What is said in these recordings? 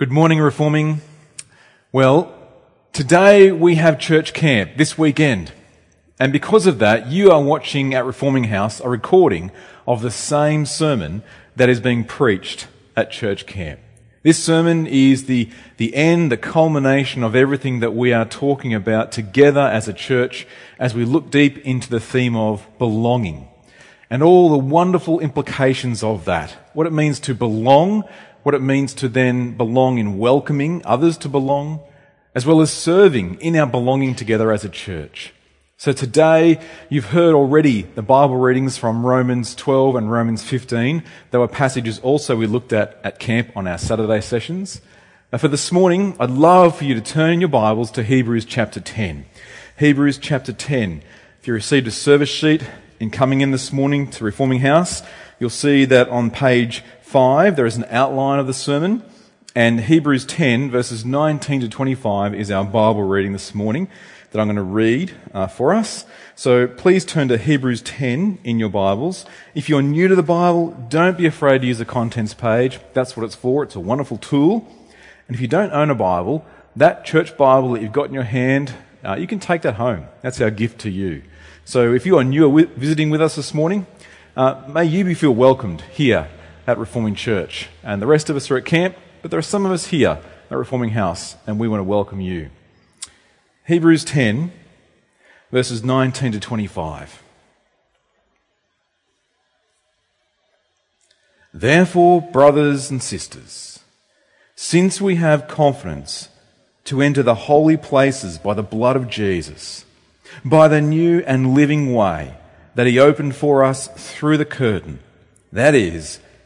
Good morning, Reforming. Well, today we have church camp this weekend. And because of that, you are watching at Reforming House a recording of the same sermon that is being preached at church camp. This sermon is the, the end, the culmination of everything that we are talking about together as a church as we look deep into the theme of belonging and all the wonderful implications of that. What it means to belong what it means to then belong in welcoming others to belong, as well as serving in our belonging together as a church. So today, you've heard already the Bible readings from Romans 12 and Romans 15. There were passages also we looked at at camp on our Saturday sessions. Now for this morning, I'd love for you to turn your Bibles to Hebrews chapter 10. Hebrews chapter 10. If you received a service sheet in coming in this morning to Reforming House, you'll see that on page 5, there is an outline of the sermon, and Hebrews 10, verses 19 to 25, is our Bible reading this morning that I'm going to read uh, for us. So please turn to Hebrews 10 in your Bibles. If you're new to the Bible, don't be afraid to use the contents page. That's what it's for. It's a wonderful tool. And if you don't own a Bible, that church Bible that you've got in your hand, uh, you can take that home. That's our gift to you. So if you are new visiting with us this morning, uh, may you be feel welcomed here at Reforming Church. And the rest of us are at camp, but there are some of us here at Reforming House, and we want to welcome you. Hebrews 10, verses 19 to 25. Therefore, brothers and sisters, since we have confidence to enter the holy places by the blood of Jesus, by the new and living way that he opened for us through the curtain, that is,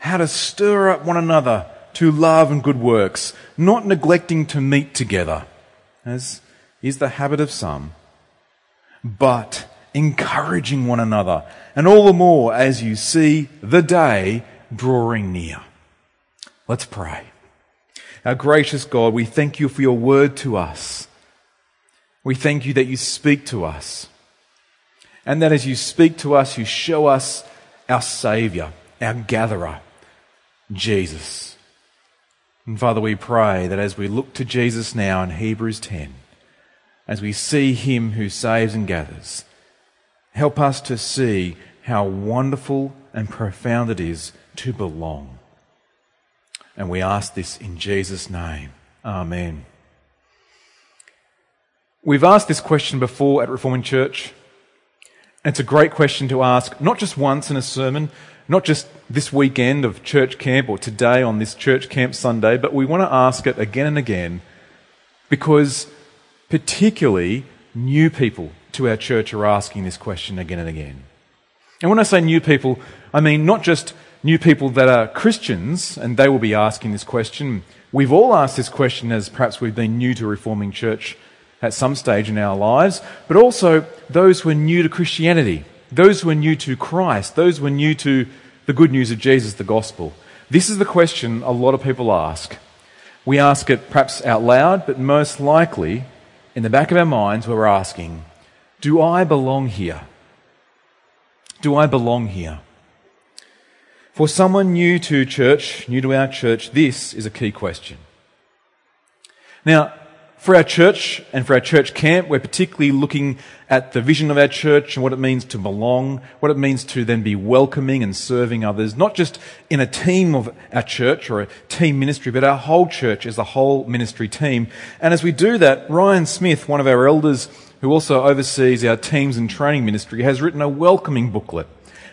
how to stir up one another to love and good works, not neglecting to meet together, as is the habit of some, but encouraging one another, and all the more as you see the day drawing near. Let's pray. Our gracious God, we thank you for your word to us. We thank you that you speak to us. And that as you speak to us, you show us our Savior, our gatherer, Jesus. And Father, we pray that as we look to Jesus now in Hebrews 10, as we see him who saves and gathers, help us to see how wonderful and profound it is to belong. And we ask this in Jesus' name. Amen. We've asked this question before at Reforming Church. It's a great question to ask, not just once in a sermon, not just this weekend of church camp or today on this church camp Sunday, but we want to ask it again and again because particularly new people to our church are asking this question again and again. And when I say new people, I mean not just new people that are Christians and they will be asking this question. We've all asked this question as perhaps we've been new to reforming church at some stage in our lives, but also those who are new to Christianity those who are new to Christ, those who are new to the good news of Jesus, the gospel. This is the question a lot of people ask. We ask it perhaps out loud, but most likely in the back of our minds, we're asking, Do I belong here? Do I belong here? For someone new to church, new to our church, this is a key question. Now, for our church and for our church camp, we're particularly looking at the vision of our church and what it means to belong, what it means to then be welcoming and serving others, not just in a team of our church or a team ministry, but our whole church as a whole ministry team. And as we do that, Ryan Smith, one of our elders who also oversees our teams and training ministry, has written a welcoming booklet.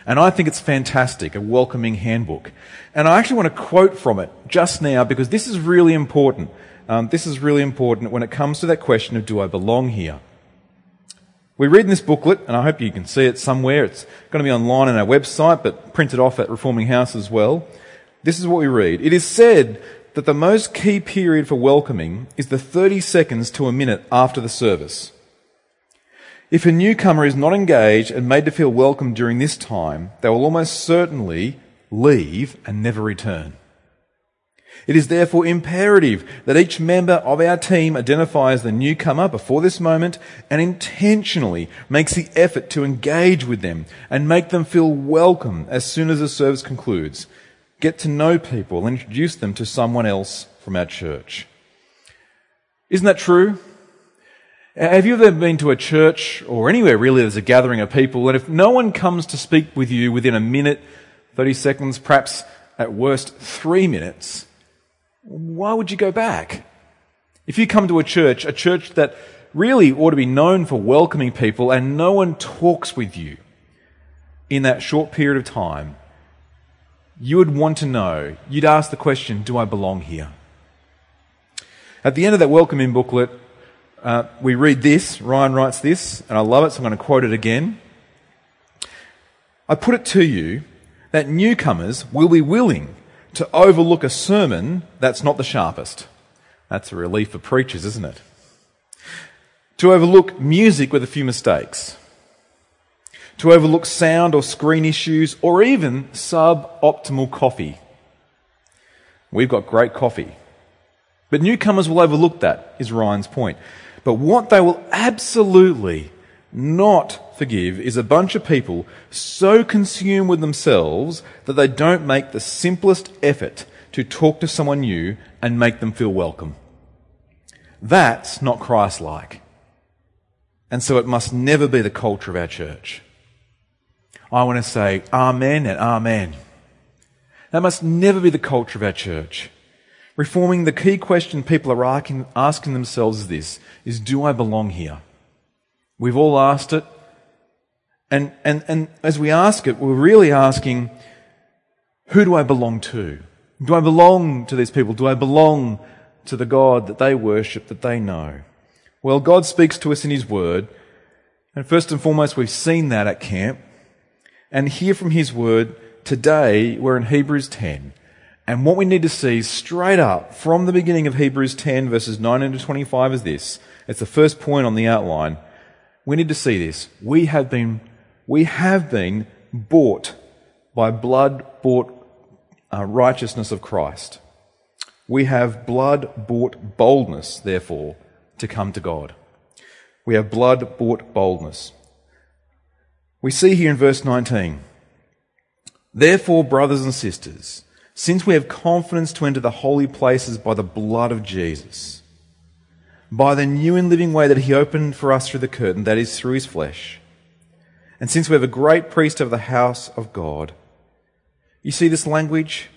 And I think it's fantastic, a welcoming handbook. And I actually want to quote from it just now because this is really important. Um, this is really important when it comes to that question of do I belong here? We read in this booklet, and I hope you can see it somewhere. It's going to be online on our website, but printed off at Reforming House as well. This is what we read. It is said that the most key period for welcoming is the 30 seconds to a minute after the service. If a newcomer is not engaged and made to feel welcome during this time, they will almost certainly leave and never return. It is therefore imperative that each member of our team identifies the newcomer before this moment and intentionally makes the effort to engage with them and make them feel welcome as soon as the service concludes. Get to know people and introduce them to someone else from our church. Isn't that true? Have you ever been to a church or anywhere really there's a gathering of people and if no one comes to speak with you within a minute, 30 seconds, perhaps at worst three minutes, why would you go back? If you come to a church, a church that really ought to be known for welcoming people, and no one talks with you in that short period of time, you would want to know, you'd ask the question, Do I belong here? At the end of that welcoming booklet, uh, we read this. Ryan writes this, and I love it, so I'm going to quote it again. I put it to you that newcomers will be willing to overlook a sermon that's not the sharpest. That's a relief for preachers, isn't it? To overlook music with a few mistakes. To overlook sound or screen issues or even suboptimal coffee. We've got great coffee. But newcomers will overlook that, is Ryan's point. But what they will absolutely not forgive is a bunch of people so consumed with themselves that they don't make the simplest effort to talk to someone new and make them feel welcome. That's not Christ like. And so it must never be the culture of our church. I want to say Amen and Amen. That must never be the culture of our church. Reforming, the key question people are asking, asking themselves is this, is do I belong here? We've all asked it. And, and, and as we ask it, we're really asking, who do I belong to? Do I belong to these people? Do I belong to the God that they worship, that they know? Well, God speaks to us in His Word. And first and foremost, we've seen that at camp. And hear from His Word today, we're in Hebrews 10. And what we need to see straight up from the beginning of Hebrews 10, verses 19 to 25 is this. It's the first point on the outline. We need to see this. We have been, we have been bought by blood bought uh, righteousness of Christ. We have blood bought boldness, therefore, to come to God. We have blood bought boldness. We see here in verse 19, Therefore, brothers and sisters, since we have confidence to enter the holy places by the blood of Jesus, by the new and living way that he opened for us through the curtain, that is, through his flesh. And since we have a great priest over the house of God, you see this language?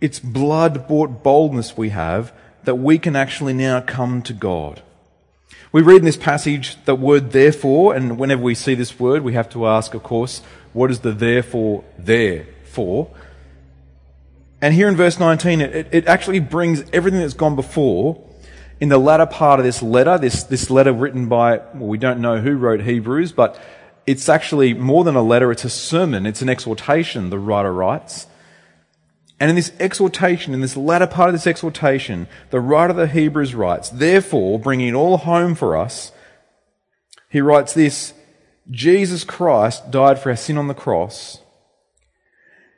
It's blood bought boldness we have that we can actually now come to God. We read in this passage the word therefore, and whenever we see this word, we have to ask, of course, what is the therefore there for? And here in verse 19, it, it actually brings everything that's gone before in the latter part of this letter, this, this letter written by, well, we don't know who wrote Hebrews, but it's actually more than a letter, it's a sermon, it's an exhortation, the writer writes. And in this exhortation, in this latter part of this exhortation, the writer of the Hebrews writes, therefore, bringing it all home for us, he writes this, Jesus Christ died for our sin on the cross.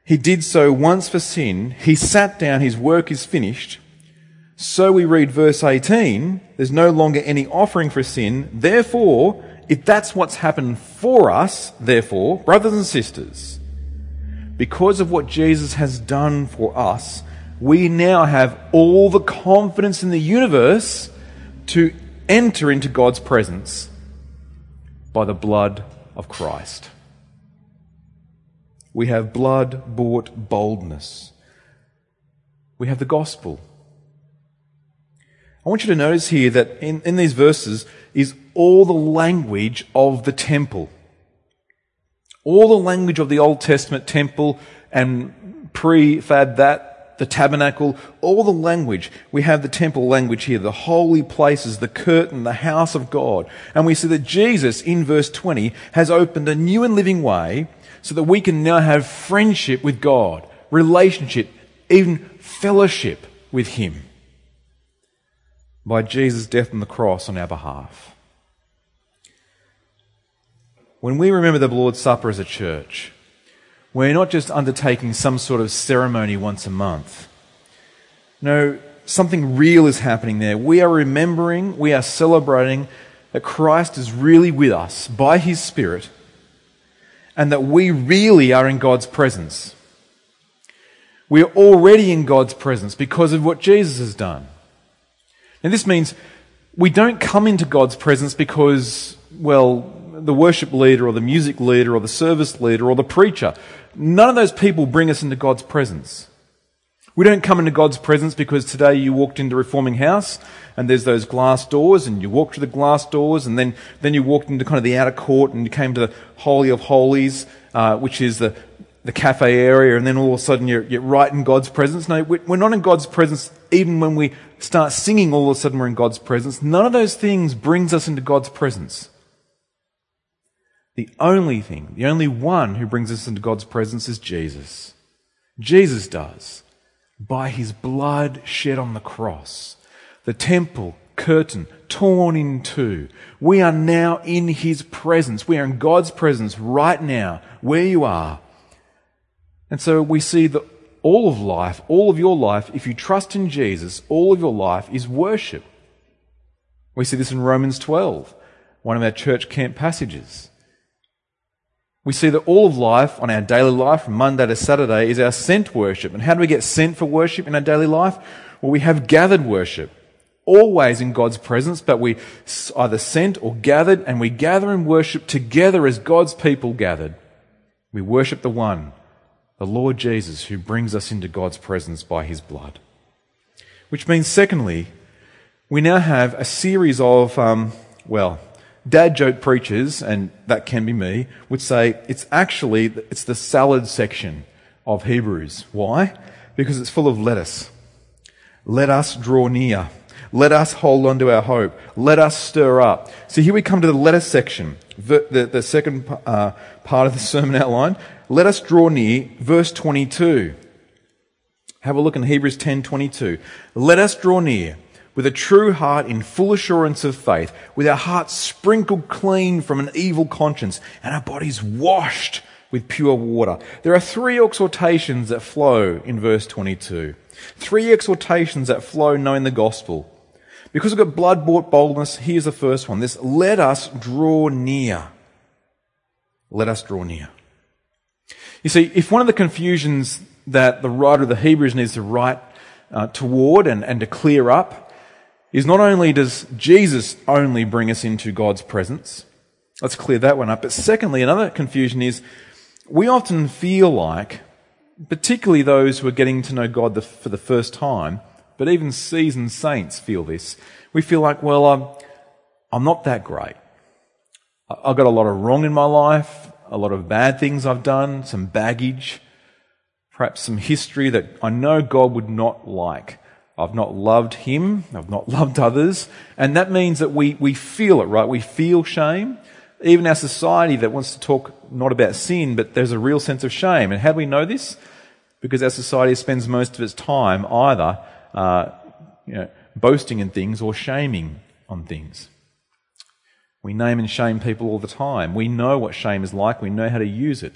He did so once for sin. He sat down, his work is finished. So we read verse 18, there's no longer any offering for sin. Therefore, if that's what's happened for us, therefore, brothers and sisters, because of what Jesus has done for us, we now have all the confidence in the universe to enter into God's presence by the blood of Christ. We have blood bought boldness. We have the gospel. I want you to notice here that in, in these verses is all the language of the temple. All the language of the Old Testament temple and prefab that, the tabernacle, all the language. We have the temple language here, the holy places, the curtain, the house of God. And we see that Jesus in verse 20 has opened a new and living way so that we can now have friendship with God, relationship, even fellowship with Him. By Jesus' death on the cross on our behalf. When we remember the Lord's Supper as a church, we're not just undertaking some sort of ceremony once a month. No, something real is happening there. We are remembering, we are celebrating that Christ is really with us by His Spirit and that we really are in God's presence. We are already in God's presence because of what Jesus has done. And this means we don't come into God's presence because, well, the worship leader or the music leader or the service leader or the preacher. None of those people bring us into God's presence. We don't come into God's presence because today you walked into Reforming House and there's those glass doors and you walked through the glass doors and then, then you walked into kind of the outer court and you came to the Holy of Holies, uh, which is the, the cafe area and then all of a sudden you're, you're right in God's presence. No, we're not in God's presence even when we start singing all of a sudden we're in God's presence. None of those things brings us into God's presence. The only thing, the only one who brings us into God's presence is Jesus. Jesus does. By his blood shed on the cross, the temple curtain torn in two. We are now in his presence. We are in God's presence right now, where you are. And so we see that all of life, all of your life, if you trust in Jesus, all of your life is worship. We see this in Romans 12, one of our church camp passages. We see that all of life, on our daily life, from Monday to Saturday, is our sent worship. And how do we get sent for worship in our daily life? Well, we have gathered worship, always in God's presence, but we either sent or gathered, and we gather and worship together as God's people gathered. We worship the one, the Lord Jesus, who brings us into God's presence by his blood. Which means, secondly, we now have a series of, um, well, dad joke preachers, and that can be me, would say it's actually it's the salad section of Hebrews. Why? Because it's full of lettuce. Let us draw near. Let us hold on to our hope. Let us stir up. So here we come to the lettuce section, the, the, the second uh, part of the sermon outline. Let us draw near, verse 22. Have a look in Hebrews 10:22. Let us draw near with a true heart in full assurance of faith, with our hearts sprinkled clean from an evil conscience and our bodies washed with pure water. There are three exhortations that flow in verse 22. Three exhortations that flow knowing the gospel. Because we've got blood bought boldness, here's the first one. This, let us draw near. Let us draw near. You see, if one of the confusions that the writer of the Hebrews needs to write uh, toward and, and to clear up is not only does Jesus only bring us into God's presence, let's clear that one up, but secondly, another confusion is we often feel like, particularly those who are getting to know God for the first time, but even seasoned saints feel this. We feel like, well, I'm, I'm not that great. I've got a lot of wrong in my life, a lot of bad things I've done, some baggage, perhaps some history that I know God would not like. I've not loved him. I've not loved others. And that means that we, we feel it, right? We feel shame. Even our society that wants to talk not about sin, but there's a real sense of shame. And how do we know this? Because our society spends most of its time either, uh, you know, boasting in things or shaming on things. We name and shame people all the time. We know what shame is like. We know how to use it.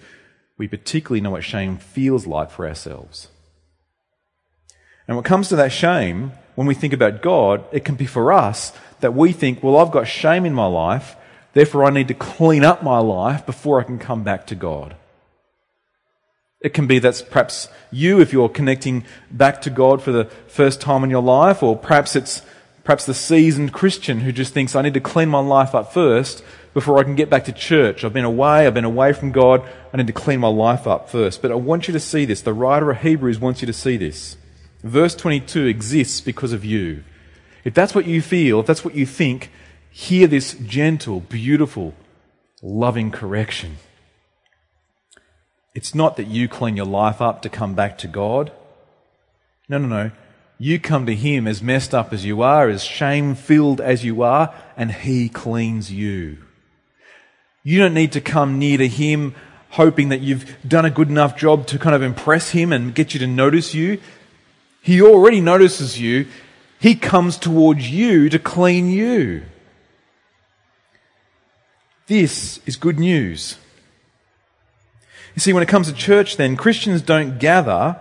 We particularly know what shame feels like for ourselves. And when it comes to that shame, when we think about God, it can be for us that we think, well, I've got shame in my life, therefore I need to clean up my life before I can come back to God. It can be that's perhaps you if you're connecting back to God for the first time in your life, or perhaps it's perhaps the seasoned Christian who just thinks I need to clean my life up first before I can get back to church. I've been away, I've been away from God, I need to clean my life up first. But I want you to see this. The writer of Hebrews wants you to see this. Verse 22 exists because of you. If that's what you feel, if that's what you think, hear this gentle, beautiful, loving correction. It's not that you clean your life up to come back to God. No, no, no. You come to Him as messed up as you are, as shame filled as you are, and He cleans you. You don't need to come near to Him hoping that you've done a good enough job to kind of impress Him and get you to notice you. He already notices you. He comes towards you to clean you. This is good news. You see, when it comes to church, then, Christians don't gather,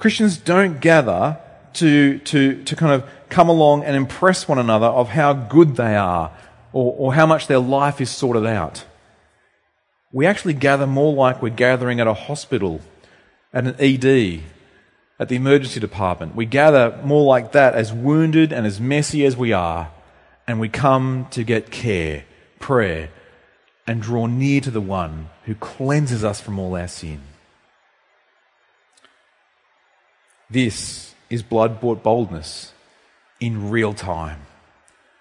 Christians don't gather to, to, to kind of come along and impress one another of how good they are or, or how much their life is sorted out. We actually gather more like we're gathering at a hospital, at an ED, at the emergency department. We gather more like that as wounded and as messy as we are, and we come to get care, prayer, and draw near to the one who cleanses us from all our sin. This is blood bought boldness in real time,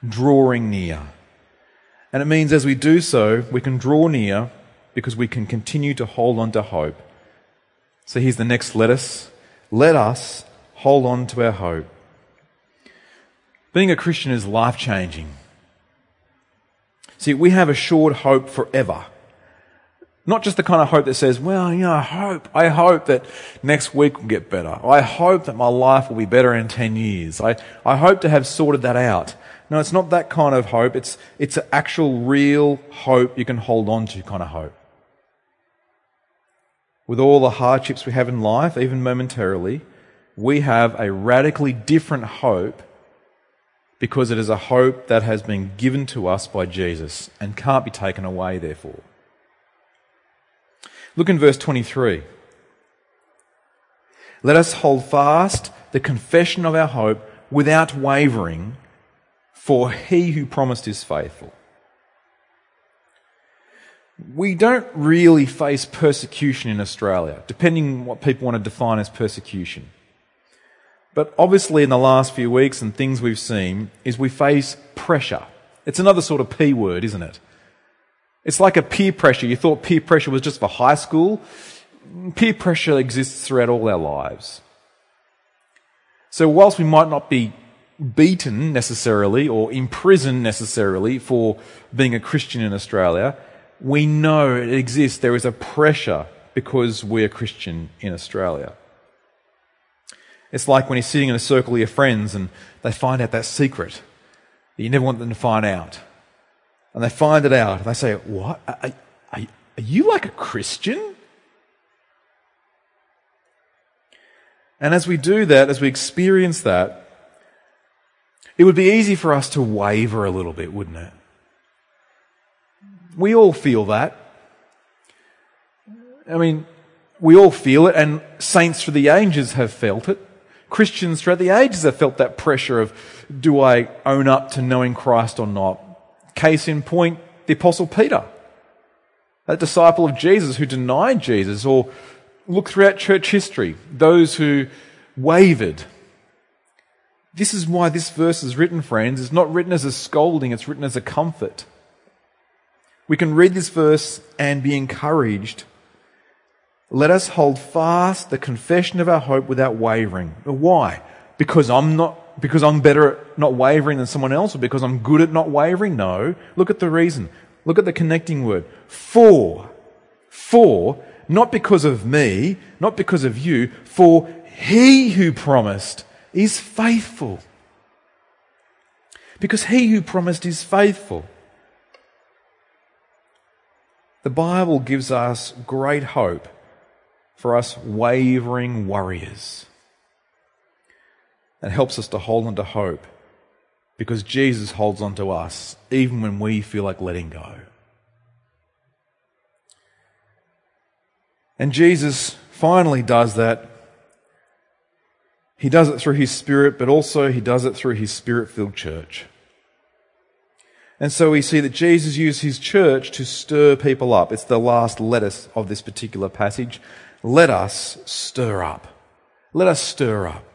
drawing near. And it means as we do so, we can draw near because we can continue to hold on to hope. So here's the next let us. Let us hold on to our hope. Being a Christian is life changing. See, we have assured hope forever. Not just the kind of hope that says, well, you know, I hope, I hope that next week will get better. I hope that my life will be better in 10 years. I, I hope to have sorted that out. No, it's not that kind of hope. It's, it's an actual real hope you can hold on to kind of hope. With all the hardships we have in life, even momentarily, we have a radically different hope because it is a hope that has been given to us by Jesus and can't be taken away, therefore. Look in verse 23. Let us hold fast the confession of our hope without wavering, for he who promised is faithful. We don't really face persecution in Australia, depending on what people want to define as persecution. But obviously, in the last few weeks and things we've seen, is we face pressure. It's another sort of P word, isn't it? It's like a peer pressure. You thought peer pressure was just for high school. Peer pressure exists throughout all our lives. So, whilst we might not be beaten necessarily or imprisoned necessarily for being a Christian in Australia, we know it exists. There is a pressure because we're Christian in Australia. It's like when you're sitting in a circle of your friends and they find out that secret that you never want them to find out. And they find it out and they say, What? Are, are, are you like a Christian? And as we do that, as we experience that, it would be easy for us to waver a little bit, wouldn't it? We all feel that. I mean, we all feel it, and saints through the ages have felt it. Christians throughout the ages have felt that pressure of do I own up to knowing Christ or not? Case in point, the Apostle Peter, that disciple of Jesus who denied Jesus, or look throughout church history, those who wavered. This is why this verse is written, friends. It's not written as a scolding, it's written as a comfort. We can read this verse and be encouraged let us hold fast the confession of our hope without wavering. Why? Because I'm not, because I'm better at not wavering than someone else or because I'm good at not wavering? No. Look at the reason. Look at the connecting word. For. For. Not because of me, not because of you, for he who promised is faithful. Because he who promised is faithful. The Bible gives us great hope for us wavering warriors. That helps us to hold on to hope because Jesus holds on to us even when we feel like letting go. And Jesus finally does that. He does it through his spirit, but also he does it through his spirit filled church. And so we see that Jesus used his church to stir people up. It's the last lettuce of this particular passage let us stir up. Let us stir up.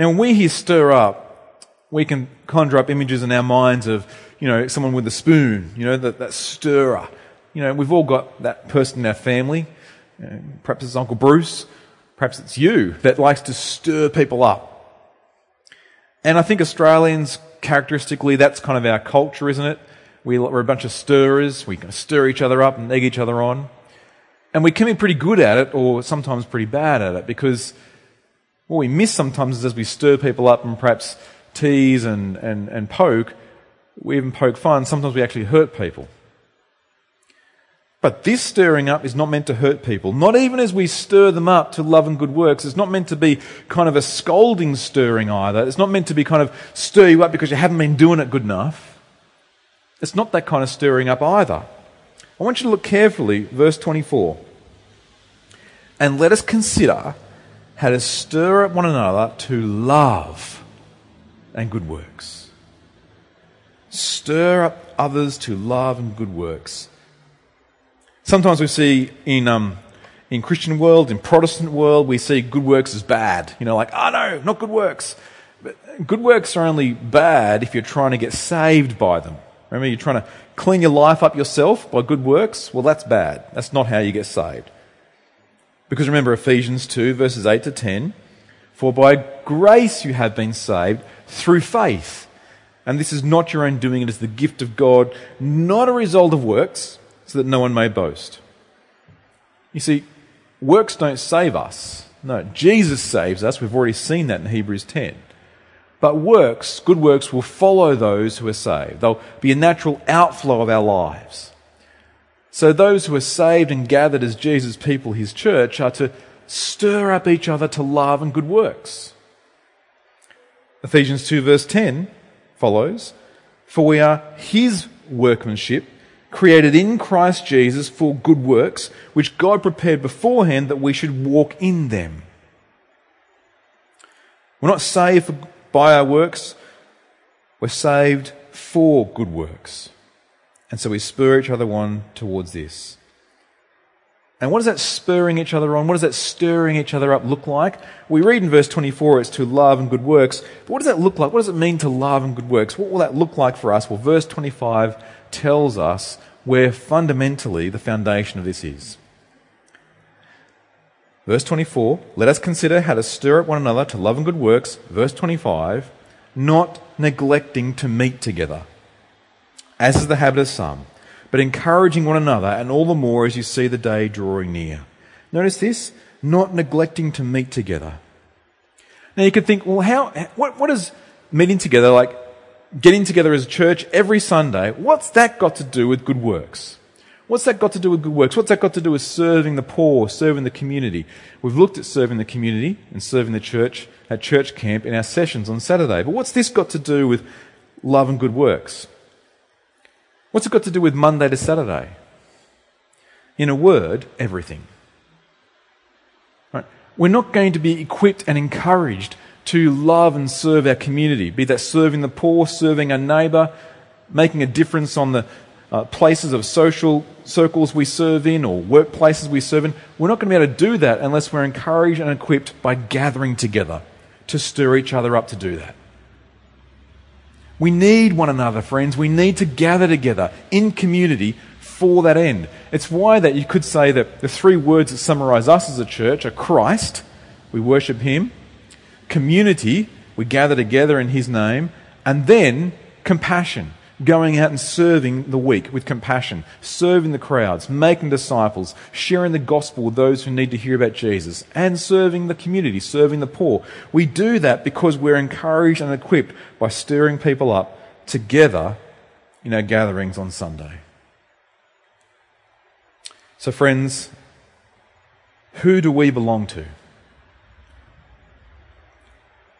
Now, when we hear stir up, we can conjure up images in our minds of, you know, someone with a spoon, you know, that, that stirrer. You know, we've all got that person in our family. You know, perhaps it's Uncle Bruce. Perhaps it's you that likes to stir people up. And I think Australians, characteristically, that's kind of our culture, isn't it? We, are a bunch of stirrers. We can stir each other up and egg each other on. And we can be pretty good at it or sometimes pretty bad at it because what we miss sometimes is as we stir people up and perhaps tease and, and, and poke, we even poke fun, sometimes we actually hurt people. But this stirring up is not meant to hurt people. Not even as we stir them up to love and good works. It's not meant to be kind of a scolding stirring either. It's not meant to be kind of stir you up because you haven't been doing it good enough. It's not that kind of stirring up either. I want you to look carefully, verse 24. And let us consider how to stir up one another to love and good works. Stir up others to love and good works. Sometimes we see in, um, in Christian world, in Protestant world, we see good works as bad. You know, like, oh no, not good works. But good works are only bad if you're trying to get saved by them. Remember, you're trying to clean your life up yourself by good works? Well, that's bad. That's not how you get saved. Because remember Ephesians 2, verses 8 to 10 For by grace you have been saved through faith. And this is not your own doing, it is the gift of God, not a result of works, so that no one may boast. You see, works don't save us. No, Jesus saves us. We've already seen that in Hebrews 10. But works, good works, will follow those who are saved. They'll be a natural outflow of our lives. So those who are saved and gathered as Jesus' people, his church, are to stir up each other to love and good works. Ephesians 2 verse 10 follows, For we are his workmanship, created in Christ Jesus for good works, which God prepared beforehand that we should walk in them. We're not saved by our works, we're saved for good works. And so we spur each other on towards this. And what does that spurring each other on, what does that stirring each other up look like? We read in verse 24 it's to love and good works. But what does that look like? What does it mean to love and good works? What will that look like for us? Well, verse 25 tells us where fundamentally the foundation of this is. Verse 24, let us consider how to stir up one another to love and good works. Verse 25, not neglecting to meet together, as is the habit of some but encouraging one another, and all the more as you see the day drawing near. Notice this not neglecting to meet together. Now you could think, well, how, what, what is meeting together, like getting together as a church every Sunday, what's that got to do with good works? What's that got to do with good works? What's that got to do with serving the poor, serving the community? We've looked at serving the community and serving the church at church camp in our sessions on Saturday. But what's this got to do with love and good works? What's it got to do with Monday to Saturday? In a word, everything. Right? We're not going to be equipped and encouraged to love and serve our community, be that serving the poor, serving our neighbour, making a difference on the uh, places of social circles we serve in or workplaces we serve in. We're not going to be able to do that unless we're encouraged and equipped by gathering together to stir each other up to do that. We need one another, friends. We need to gather together in community for that end. It's why that you could say that the three words that summarize us as a church are Christ, we worship Him, community, we gather together in His name, and then compassion going out and serving the weak with compassion, serving the crowds, making disciples, sharing the gospel with those who need to hear about Jesus, and serving the community, serving the poor. We do that because we're encouraged and equipped by stirring people up together in our gatherings on Sunday. So, friends, who do we belong to?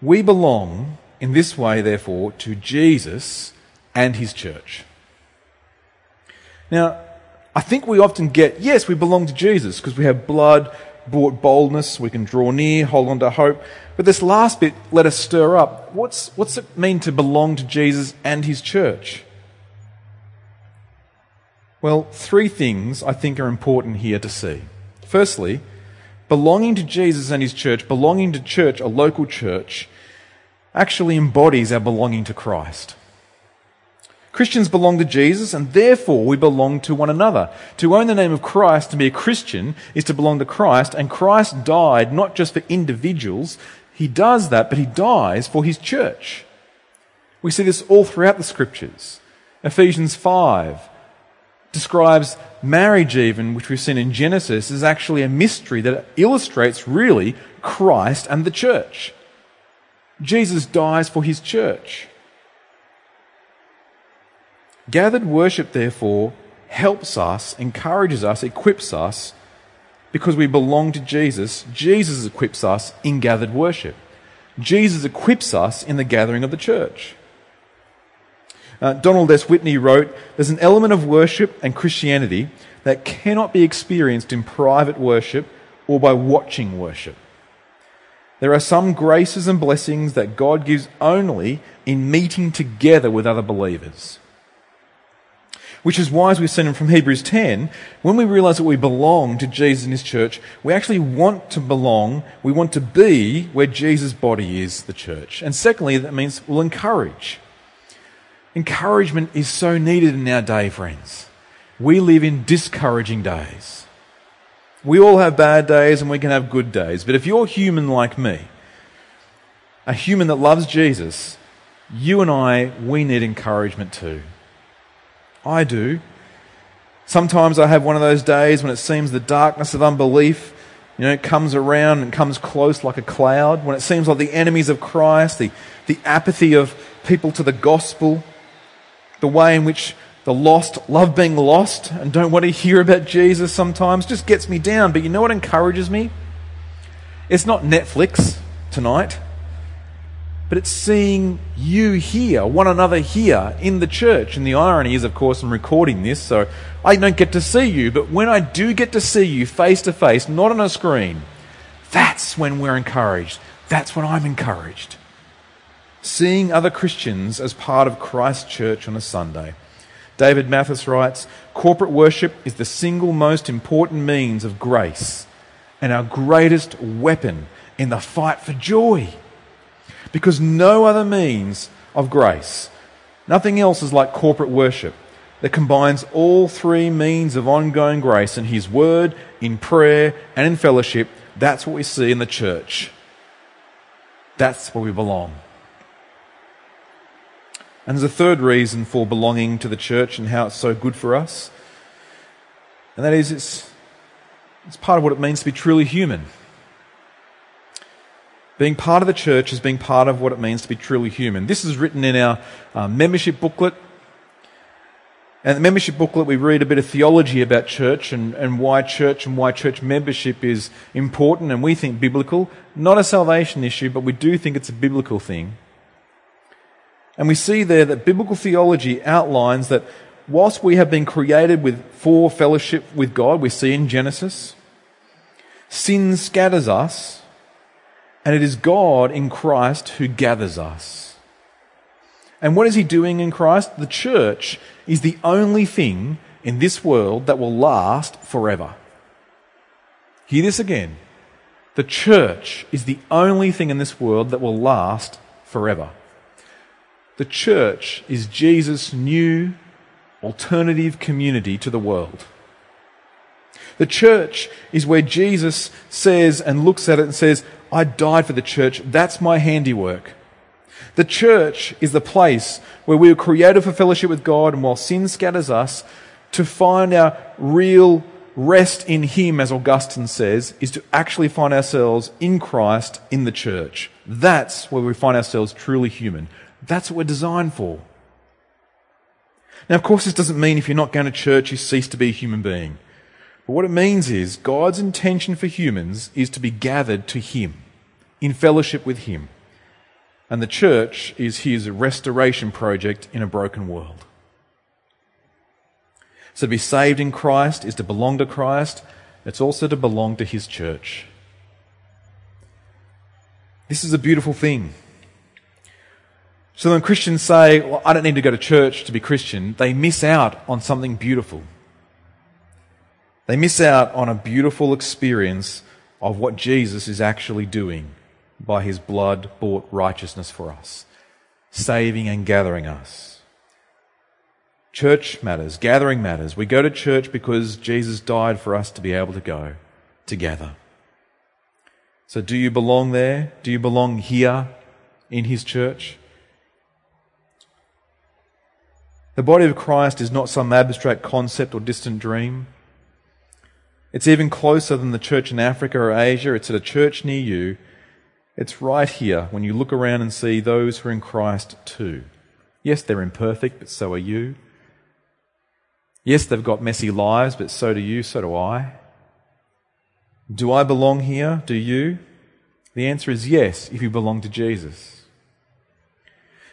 We belong in this way, therefore, to Jesus and his church. Now, I think we often get, yes, we belong to Jesus because we have blood bought boldness, we can draw near, hold on to hope. But this last bit, let us stir up. What's, what's it mean to belong to Jesus and his church? Well, three things I think are important here to see. Firstly, belonging to Jesus and his church, belonging to church, a local church, actually embodies our belonging to Christ. Christians belong to Jesus and therefore we belong to one another. To own the name of Christ, to be a Christian, is to belong to Christ and Christ died not just for individuals, he does that, but he dies for his church. We see this all throughout the scriptures. Ephesians 5, describes marriage, even, which we've seen in Genesis, is actually a mystery that illustrates really Christ and the church. Jesus dies for his church. Gathered worship, therefore, helps us, encourages us, equips us because we belong to Jesus. Jesus equips us in gathered worship. Jesus equips us in the gathering of the church. Uh, Donald S. Whitney wrote There's an element of worship and Christianity that cannot be experienced in private worship or by watching worship. There are some graces and blessings that God gives only in meeting together with other believers. Which is why, as we've seen from Hebrews 10, when we realize that we belong to Jesus and his church, we actually want to belong, we want to be where Jesus' body is, the church. And secondly, that means we'll encourage. Encouragement is so needed in our day, friends. We live in discouraging days. We all have bad days and we can have good days. But if you're human like me, a human that loves Jesus, you and I, we need encouragement too. I do. Sometimes I have one of those days when it seems the darkness of unbelief, you know, comes around and comes close like a cloud. When it seems like the enemies of Christ, the, the apathy of people to the gospel, the way in which the lost love being lost and don't want to hear about Jesus sometimes just gets me down. But you know what encourages me? It's not Netflix tonight, but it's seeing you here, one another here in the church. And the irony is, of course, I'm recording this, so I don't get to see you. But when I do get to see you face to face, not on a screen, that's when we're encouraged. That's when I'm encouraged seeing other Christians as part of Christ's church on a Sunday. David Mathis writes Corporate worship is the single most important means of grace and our greatest weapon in the fight for joy. Because no other means of grace, nothing else is like corporate worship that combines all three means of ongoing grace in His Word, in prayer, and in fellowship. That's what we see in the church. That's where we belong. And there's a third reason for belonging to the church and how it's so good for us. And that is it's, it's part of what it means to be truly human. Being part of the church is being part of what it means to be truly human. This is written in our uh, membership booklet. And the membership booklet, we read a bit of theology about church and, and why church and why church membership is important and we think biblical. Not a salvation issue, but we do think it's a biblical thing. And we see there that biblical theology outlines that whilst we have been created with for fellowship with God, we see in Genesis, sin scatters us, and it is God in Christ who gathers us. And what is he doing in Christ? The church is the only thing in this world that will last forever. Hear this again. The church is the only thing in this world that will last forever. The church is Jesus' new alternative community to the world. The church is where Jesus says and looks at it and says, I died for the church. That's my handiwork. The church is the place where we were created for fellowship with God, and while sin scatters us, to find our real rest in Him, as Augustine says, is to actually find ourselves in Christ in the church. That's where we find ourselves truly human. That's what we're designed for. Now, of course, this doesn't mean if you're not going to church, you cease to be a human being. But what it means is God's intention for humans is to be gathered to Him, in fellowship with Him. And the church is His restoration project in a broken world. So to be saved in Christ is to belong to Christ. It's also to belong to His church. This is a beautiful thing. So when Christians say, well, I don't need to go to church to be Christian, they miss out on something beautiful. They miss out on a beautiful experience of what Jesus is actually doing by his blood bought righteousness for us, saving and gathering us. Church matters, gathering matters. We go to church because Jesus died for us to be able to go together. So do you belong there? Do you belong here in his church? The body of Christ is not some abstract concept or distant dream. It's even closer than the church in Africa or Asia. It's at a church near you. It's right here when you look around and see those who are in Christ too. Yes, they're imperfect, but so are you. Yes, they've got messy lives, but so do you, so do I. Do I belong here? Do you? The answer is yes, if you belong to Jesus.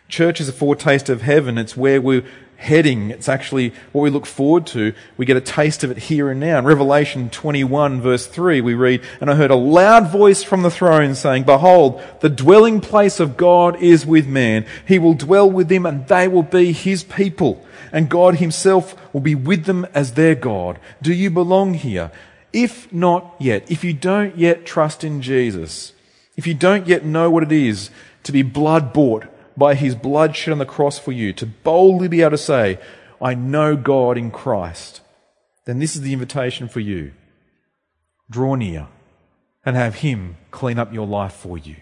Church is a foretaste of heaven. It's where we're heading. It's actually what we look forward to. We get a taste of it here and now. In Revelation 21 verse 3, we read, And I heard a loud voice from the throne saying, Behold, the dwelling place of God is with man. He will dwell with them and they will be his people. And God himself will be with them as their God. Do you belong here? If not yet, if you don't yet trust in Jesus, if you don't yet know what it is to be blood bought, by his blood shed on the cross for you, to boldly be able to say, I know God in Christ, then this is the invitation for you. Draw near and have him clean up your life for you.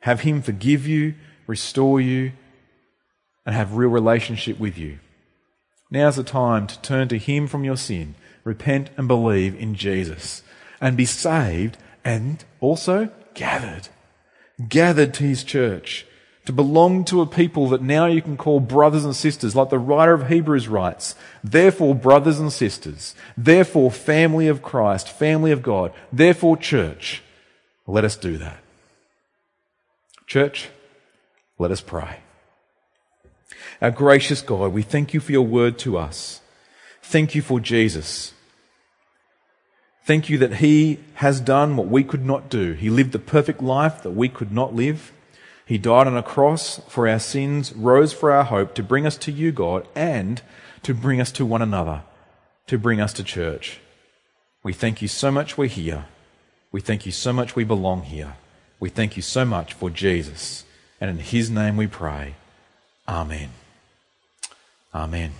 Have him forgive you, restore you, and have real relationship with you. Now's the time to turn to him from your sin, repent and believe in Jesus, and be saved and also gathered. Gathered to his church to belong to a people that now you can call brothers and sisters, like the writer of Hebrews writes. Therefore, brothers and sisters, therefore, family of Christ, family of God, therefore, church, let us do that. Church, let us pray. Our gracious God, we thank you for your word to us. Thank you for Jesus. Thank you that he has done what we could not do. He lived the perfect life that we could not live. He died on a cross for our sins, rose for our hope, to bring us to you, God, and to bring us to one another, to bring us to church. We thank you so much we're here. We thank you so much we belong here. We thank you so much for Jesus. And in his name we pray. Amen. Amen.